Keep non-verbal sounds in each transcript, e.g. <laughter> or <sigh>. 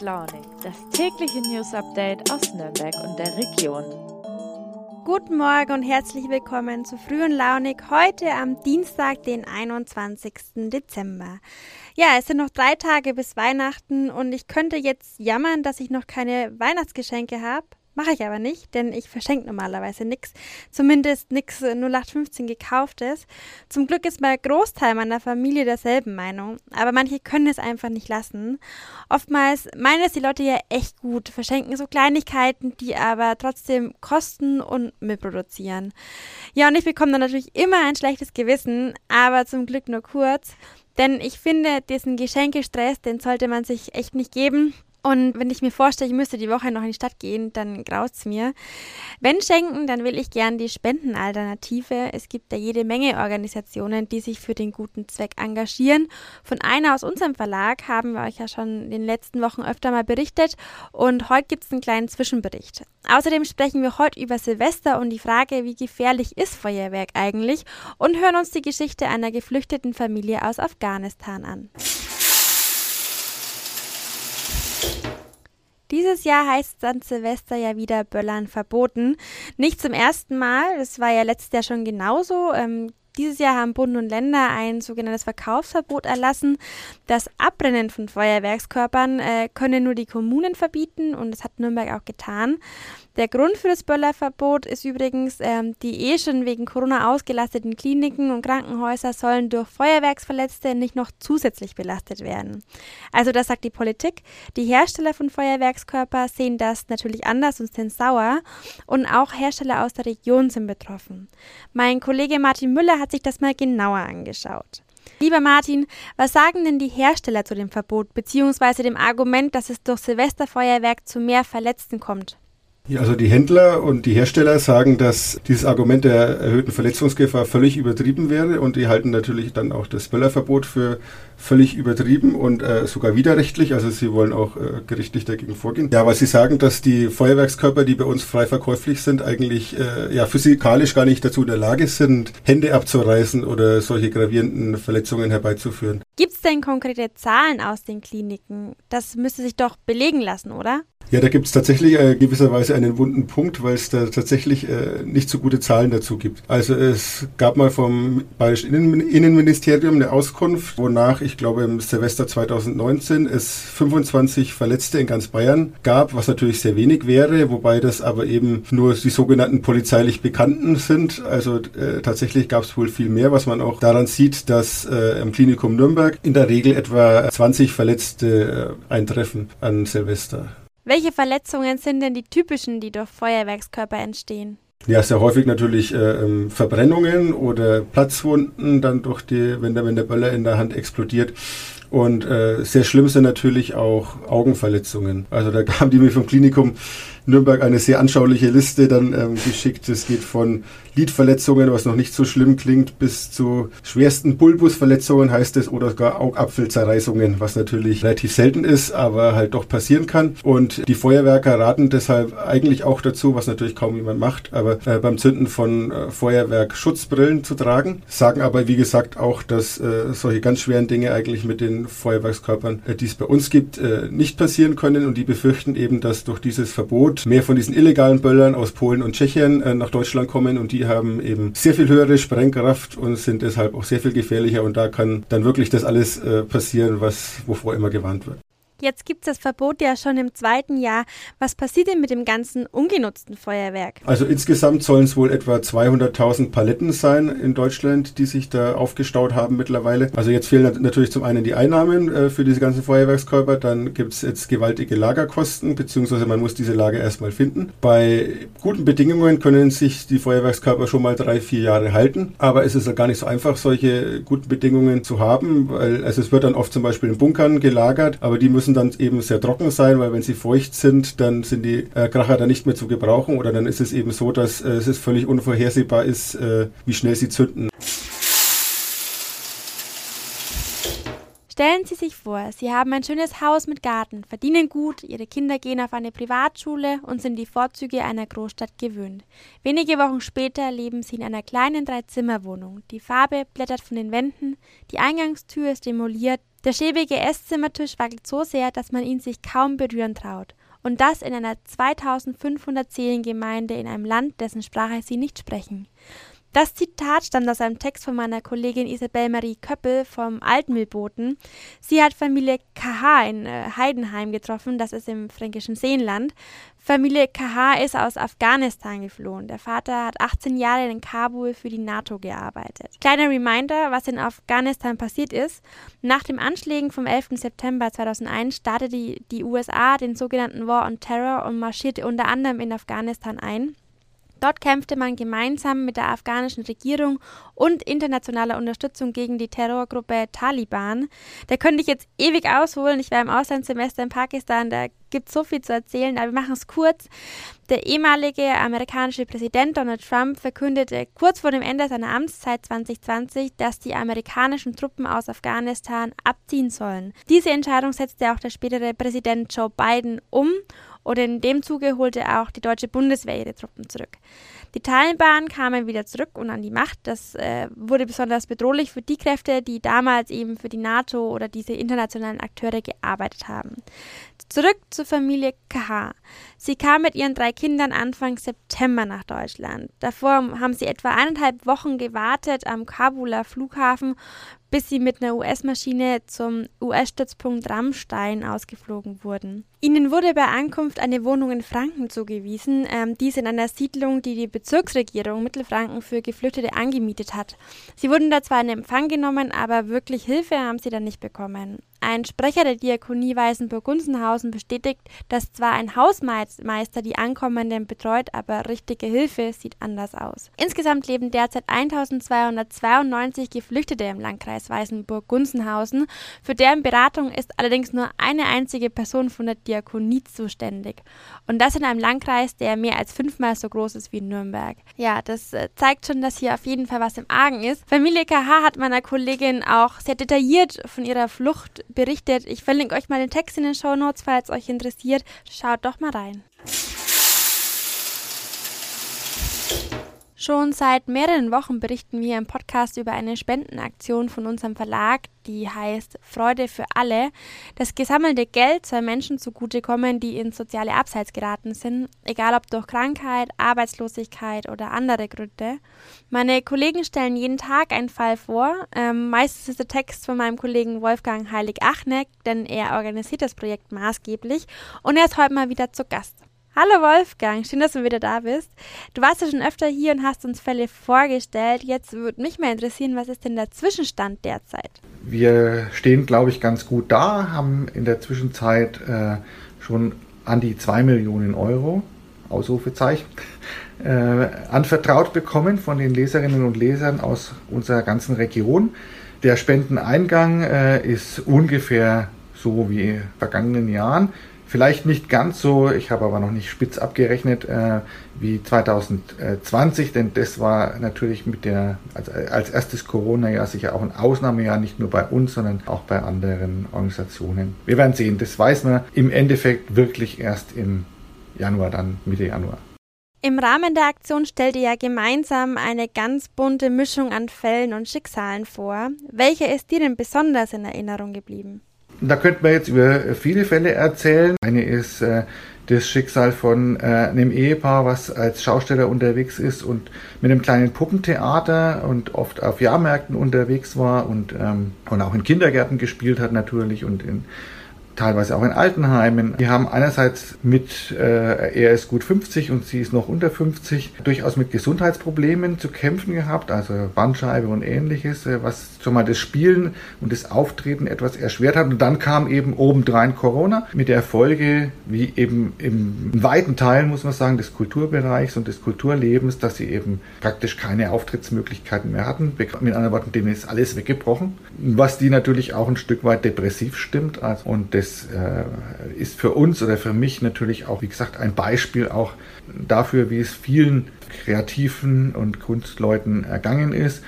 Launig, das tägliche News Update aus Nürnberg und der Region. Guten Morgen und herzlich willkommen zu Früh und Launig heute am Dienstag, den 21. Dezember. Ja, es sind noch drei Tage bis Weihnachten und ich könnte jetzt jammern, dass ich noch keine Weihnachtsgeschenke habe. Mache ich aber nicht, denn ich verschenke normalerweise nichts. Zumindest nichts 0815 gekauftes. Zum Glück ist mein Großteil meiner Familie derselben Meinung. Aber manche können es einfach nicht lassen. Oftmals meinen es die Leute ja echt gut, verschenken so Kleinigkeiten, die aber trotzdem kosten und Müll produzieren. Ja, und ich bekomme dann natürlich immer ein schlechtes Gewissen, aber zum Glück nur kurz. Denn ich finde, diesen Geschenkestress, den sollte man sich echt nicht geben. Und wenn ich mir vorstelle, ich müsste die Woche noch in die Stadt gehen, dann graut es mir. Wenn schenken, dann will ich gern die Spendenalternative. Es gibt da jede Menge Organisationen, die sich für den guten Zweck engagieren. Von einer aus unserem Verlag haben wir euch ja schon in den letzten Wochen öfter mal berichtet. Und heute gibt es einen kleinen Zwischenbericht. Außerdem sprechen wir heute über Silvester und die Frage, wie gefährlich ist Feuerwerk eigentlich? Und hören uns die Geschichte einer geflüchteten Familie aus Afghanistan an. Dieses Jahr heißt dann Silvester ja wieder Böllern verboten. Nicht zum ersten Mal, das war ja letztes Jahr schon genauso. Ähm, dieses Jahr haben Bund und Länder ein sogenanntes Verkaufsverbot erlassen. Das Abbrennen von Feuerwerkskörpern äh, können nur die Kommunen verbieten und das hat Nürnberg auch getan. Der Grund für das Böllerverbot ist übrigens, ähm, die eh schon wegen Corona ausgelasteten Kliniken und Krankenhäuser sollen durch Feuerwerksverletzte nicht noch zusätzlich belastet werden. Also das sagt die Politik. Die Hersteller von Feuerwerkskörper sehen das natürlich anders und sind sauer. Und auch Hersteller aus der Region sind betroffen. Mein Kollege Martin Müller hat sich das mal genauer angeschaut. Lieber Martin, was sagen denn die Hersteller zu dem Verbot bzw. dem Argument, dass es durch Silvesterfeuerwerk zu mehr Verletzten kommt? Ja, also die Händler und die Hersteller sagen, dass dieses Argument der erhöhten Verletzungsgefahr völlig übertrieben wäre und die halten natürlich dann auch das Böllerverbot für völlig übertrieben und äh, sogar widerrechtlich. Also sie wollen auch äh, gerichtlich dagegen vorgehen. Ja, weil sie sagen, dass die Feuerwerkskörper, die bei uns frei verkäuflich sind, eigentlich äh, ja physikalisch gar nicht dazu in der Lage sind, Hände abzureißen oder solche gravierenden Verletzungen herbeizuführen. Gibt es denn konkrete Zahlen aus den Kliniken? Das müsste sich doch belegen lassen, oder? Ja, da gibt es tatsächlich äh, gewisserweise einen wunden Punkt, weil es da tatsächlich äh, nicht so gute Zahlen dazu gibt. Also es gab mal vom Bayerischen Innen Innenministerium eine Auskunft, wonach ich glaube im Silvester 2019 es 25 Verletzte in ganz Bayern gab, was natürlich sehr wenig wäre, wobei das aber eben nur die sogenannten polizeilich Bekannten sind. Also äh, tatsächlich gab es wohl viel mehr, was man auch daran sieht, dass äh, im Klinikum Nürnberg in der Regel etwa 20 Verletzte äh, eintreffen an Silvester. Welche Verletzungen sind denn die typischen, die durch Feuerwerkskörper entstehen? Ja, sehr häufig natürlich äh, ähm, Verbrennungen oder Platzwunden, dann durch die, wenn der, wenn der Böller in der Hand explodiert. Und äh, sehr schlimm sind natürlich auch Augenverletzungen. Also da <laughs> haben die mir vom Klinikum Nürnberg eine sehr anschauliche Liste dann ähm, geschickt. Es geht von Lidverletzungen, was noch nicht so schlimm klingt, bis zu schwersten Bulbusverletzungen heißt es oder sogar Augapfelzerreißungen, was natürlich relativ selten ist, aber halt doch passieren kann. Und die Feuerwerker raten deshalb eigentlich auch dazu, was natürlich kaum jemand macht, aber äh, beim Zünden von äh, Feuerwerk Schutzbrillen zu tragen. Sagen aber, wie gesagt, auch, dass äh, solche ganz schweren Dinge eigentlich mit den Feuerwerkskörpern, äh, die es bei uns gibt, äh, nicht passieren können. Und die befürchten eben, dass durch dieses Verbot mehr von diesen illegalen Böllern aus Polen und Tschechien äh, nach Deutschland kommen und die haben eben sehr viel höhere Sprengkraft und sind deshalb auch sehr viel gefährlicher und da kann dann wirklich das alles äh, passieren, was wovor immer gewarnt wird. Jetzt gibt es das Verbot ja schon im zweiten Jahr. Was passiert denn mit dem ganzen ungenutzten Feuerwerk? Also insgesamt sollen es wohl etwa 200.000 Paletten sein in Deutschland, die sich da aufgestaut haben mittlerweile. Also jetzt fehlen natürlich zum einen die Einnahmen äh, für diese ganzen Feuerwerkskörper, dann gibt es jetzt gewaltige Lagerkosten, beziehungsweise man muss diese Lager erstmal finden. Bei guten Bedingungen können sich die Feuerwerkskörper schon mal drei, vier Jahre halten, aber es ist ja gar nicht so einfach, solche guten Bedingungen zu haben, weil also es wird dann oft zum Beispiel in Bunkern gelagert, aber die müssen müssen dann eben sehr trocken sein, weil wenn sie feucht sind, dann sind die äh, Kracher dann nicht mehr zu gebrauchen oder dann ist es eben so, dass äh, es völlig unvorhersehbar ist, äh, wie schnell sie zünden. Stellen Sie sich vor, Sie haben ein schönes Haus mit Garten, verdienen gut, Ihre Kinder gehen auf eine Privatschule und sind die Vorzüge einer Großstadt gewöhnt. Wenige Wochen später leben Sie in einer kleinen Dreizimmerwohnung. Die Farbe blättert von den Wänden, die Eingangstür ist demoliert, Der schäbige Esszimmertisch wackelt so sehr, dass man ihn sich kaum berühren traut. Und das in einer 2500 Seelengemeinde in einem Land, dessen Sprache sie nicht sprechen. Das Zitat stammt aus einem Text von meiner Kollegin Isabel Marie Köppel vom Altmühlboten. Sie hat Familie KH in äh, Heidenheim getroffen, das ist im fränkischen Seenland. Familie KH ist aus Afghanistan geflohen. Der Vater hat 18 Jahre in Kabul für die NATO gearbeitet. Kleiner Reminder, was in Afghanistan passiert ist. Nach den Anschlägen vom 11. September 2001 startete die, die USA den sogenannten War on Terror und marschierte unter anderem in Afghanistan ein. Dort kämpfte man gemeinsam mit der afghanischen Regierung und internationaler Unterstützung gegen die Terrorgruppe Taliban. Da könnte ich jetzt ewig ausholen. Ich war im Auslandssemester in Pakistan, da gibt es so viel zu erzählen, aber wir machen es kurz. Der ehemalige amerikanische Präsident Donald Trump verkündete kurz vor dem Ende seiner Amtszeit 2020, dass die amerikanischen Truppen aus Afghanistan abziehen sollen. Diese Entscheidung setzte auch der spätere Präsident Joe Biden um und in dem Zuge holte auch die deutsche Bundeswehr ihre Truppen zurück. Die Taliban kamen wieder zurück und an die Macht. Das äh, wurde besonders bedrohlich für die Kräfte, die damals eben für die NATO oder diese internationalen Akteure gearbeitet haben. Zurück zur Familie KH. Sie kam mit ihren drei Kindern Anfang September nach Deutschland. Davor haben sie etwa eineinhalb Wochen gewartet am Kabuler Flughafen, bis sie mit einer US-Maschine zum US-Stützpunkt Rammstein ausgeflogen wurden. Ihnen wurde bei Ankunft eine Wohnung in Franken zugewiesen, ähm, dies in einer Siedlung, die die Bezirksregierung Mittelfranken für Geflüchtete angemietet hat. Sie wurden da zwar in Empfang genommen, aber wirklich Hilfe haben sie dann nicht bekommen. Ein Sprecher der Diakonie Weißenburg-Gunzenhausen bestätigt, dass zwar ein Hausmeister die Ankommenden betreut, aber richtige Hilfe sieht anders aus. Insgesamt leben derzeit 1292 Geflüchtete im Landkreis Weißenburg-Gunzenhausen. Für deren Beratung ist allerdings nur eine einzige Person von der Diakonie zuständig. Und das in einem Landkreis, der mehr als fünfmal so groß ist wie Nürnberg. Ja, das äh, zeigt schon, dass hier auf jeden Fall was im Argen ist. Familie KH hat meiner Kollegin auch sehr detailliert von ihrer Flucht berichtet. Ich verlinke euch mal den Text in den Show Notes, falls euch interessiert. Schaut doch mal rein. Schon seit mehreren Wochen berichten wir im Podcast über eine Spendenaktion von unserem Verlag, die heißt Freude für alle. Das gesammelte Geld soll Menschen zugutekommen, die in soziale Abseits geraten sind, egal ob durch Krankheit, Arbeitslosigkeit oder andere Gründe. Meine Kollegen stellen jeden Tag einen Fall vor. Ähm, meistens ist der Text von meinem Kollegen Wolfgang Heilig-Achneck, denn er organisiert das Projekt maßgeblich und er ist heute mal wieder zu Gast. Hallo Wolfgang, schön, dass du wieder da bist. Du warst ja schon öfter hier und hast uns Fälle vorgestellt. Jetzt würde mich mal interessieren, was ist denn der Zwischenstand derzeit? Wir stehen, glaube ich, ganz gut da, haben in der Zwischenzeit äh, schon an die 2 Millionen Euro, Ausrufezeichen, <laughs> äh, anvertraut bekommen von den Leserinnen und Lesern aus unserer ganzen Region. Der Spendeneingang äh, ist ungefähr so wie in vergangenen Jahren. Vielleicht nicht ganz so, ich habe aber noch nicht spitz abgerechnet, äh, wie 2020, denn das war natürlich mit der, als, als erstes Corona-Jahr sicher auch ein Ausnahmejahr, nicht nur bei uns, sondern auch bei anderen Organisationen. Wir werden sehen, das weiß man im Endeffekt wirklich erst im Januar, dann Mitte Januar. Im Rahmen der Aktion stellt ihr ja gemeinsam eine ganz bunte Mischung an Fällen und Schicksalen vor. Welcher ist dir denn besonders in Erinnerung geblieben? Da könnte man jetzt über viele Fälle erzählen. Eine ist äh, das Schicksal von äh, einem Ehepaar, was als Schausteller unterwegs ist und mit einem kleinen Puppentheater und oft auf Jahrmärkten unterwegs war und, ähm, und auch in Kindergärten gespielt hat natürlich und in teilweise auch in Altenheimen. Wir haben einerseits mit, äh, er ist gut 50 und sie ist noch unter 50, durchaus mit Gesundheitsproblemen zu kämpfen gehabt, also Bandscheibe und ähnliches, äh, was schon mal das Spielen und das Auftreten etwas erschwert hat. Und dann kam eben obendrein Corona mit der Folge, wie eben im weiten Teil, muss man sagen, des Kulturbereichs und des Kulturlebens, dass sie eben praktisch keine Auftrittsmöglichkeiten mehr hatten. Mit anderen Worten, dem ist alles weggebrochen, was die natürlich auch ein Stück weit depressiv stimmt. Und das das äh, ist für uns oder für mich natürlich auch, wie gesagt, ein Beispiel auch dafür, wie es vielen Kreativen und Kunstleuten ergangen ist.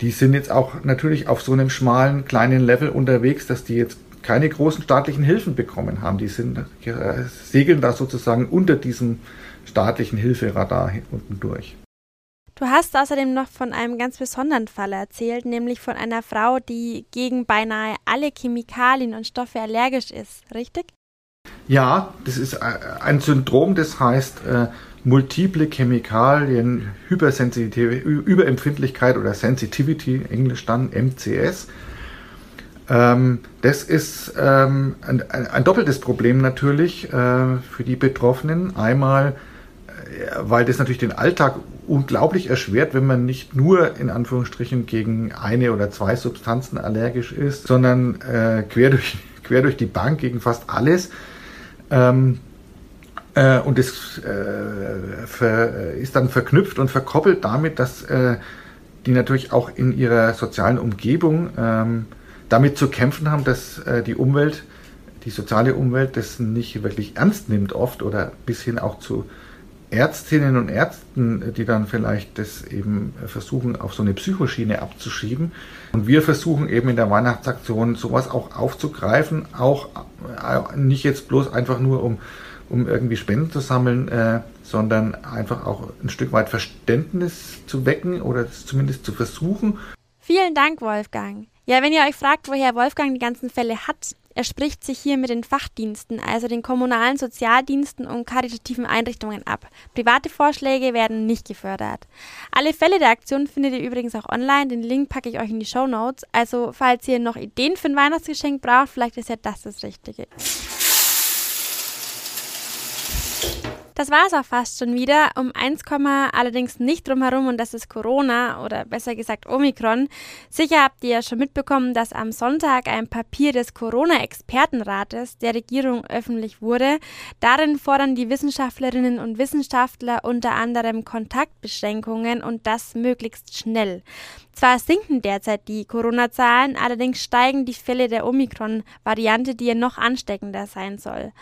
Die sind jetzt auch natürlich auf so einem schmalen, kleinen Level unterwegs, dass die jetzt keine großen staatlichen Hilfen bekommen haben. Die sind, äh, segeln da sozusagen unter diesem staatlichen Hilferadar unten durch. Du hast außerdem noch von einem ganz besonderen Fall erzählt, nämlich von einer Frau, die gegen beinahe alle Chemikalien und Stoffe allergisch ist, richtig? Ja, das ist ein Syndrom, das heißt äh, multiple Chemikalien, Überempfindlichkeit oder Sensitivity, Englisch dann MCS. Ähm, das ist ähm, ein, ein, doppeltes Problem natürlich äh, für die Betroffenen. Einmal, äh, weil das natürlich den Alltag unglaublich erschwert, wenn man nicht nur in Anführungsstrichen gegen eine oder zwei Substanzen allergisch ist, sondern äh, quer, durch, <laughs> quer durch die Bank gegen fast alles. Ähm, äh, und das äh, ver, ist dann verknüpft und verkoppelt damit, dass äh, die natürlich auch in ihrer sozialen Umgebung ähm, damit zu kämpfen haben, dass äh, die Umwelt, die soziale Umwelt, das nicht wirklich ernst nimmt oft oder bis hin auch zu Ärztinnen und Ärzten, die dann vielleicht das eben versuchen, auf so eine Psychoschiene abzuschieben. Und wir versuchen eben in der Weihnachtsaktion sowas auch aufzugreifen, auch äh, nicht jetzt bloß einfach nur um, um irgendwie Spenden zu sammeln, äh, sondern einfach auch ein Stück weit Verständnis zu wecken oder zumindest zu versuchen. Vielen Dank, Wolfgang. Ja, wenn ihr euch fragt, woher Wolfgang die ganzen Fälle hat, er spricht sich hier mit den Fachdiensten, also den kommunalen Sozialdiensten und karitativen Einrichtungen ab. Private Vorschläge werden nicht gefördert. Alle Fälle der Aktion findet ihr übrigens auch online. Den Link packe ich euch in die Show Notes. Also, falls ihr noch Ideen für ein Weihnachtsgeschenk braucht, vielleicht ist ja das das Richtige. Das war es auch fast schon wieder. Um eins wir allerdings nicht drum herum und das ist Corona oder besser gesagt Omikron. Sicher habt ihr ja schon mitbekommen, dass am Sonntag ein Papier des Corona-Expertenrates der Regierung öffentlich wurde. Darin fordern die Wissenschaftlerinnen und Wissenschaftler unter anderem Kontaktbeschränkungen und das möglichst schnell. Zwar sinken derzeit die Corona-Zahlen, allerdings steigen die Fälle der Omikron-Variante, die ja noch ansteckender sein soll.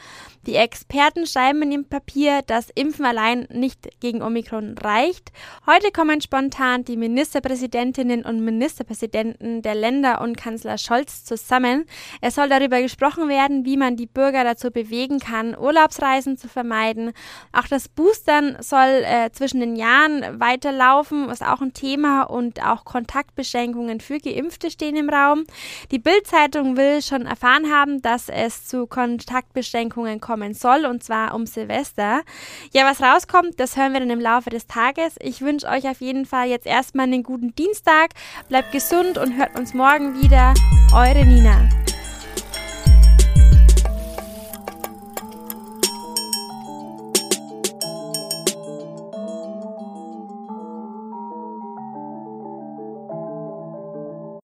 Die Experten schreiben in dem Papier, dass Impfen allein nicht gegen Omikron reicht. Heute kommen spontan die Ministerpräsidentinnen und Ministerpräsidenten der Länder und Kanzler Scholz zusammen. Es soll darüber gesprochen werden, wie man die Bürger dazu bewegen kann, Urlaubsreisen zu vermeiden. Auch das Boostern soll äh, zwischen den Jahren weiterlaufen, ist auch ein Thema und auch Kontaktbeschränkungen für Geimpfte stehen im Raum. Die Bild-Zeitung will schon erfahren haben, dass es zu Kontaktbeschränkungen kommt kommen soll, und zwar um Silvester. Ja, was rauskommt, das hören wir dann im Laufe des Tages. Ich wünsche euch auf jeden Fall jetzt erstmal einen guten Dienstag. Bleibt gesund und hört uns morgen wieder. Eure Nina.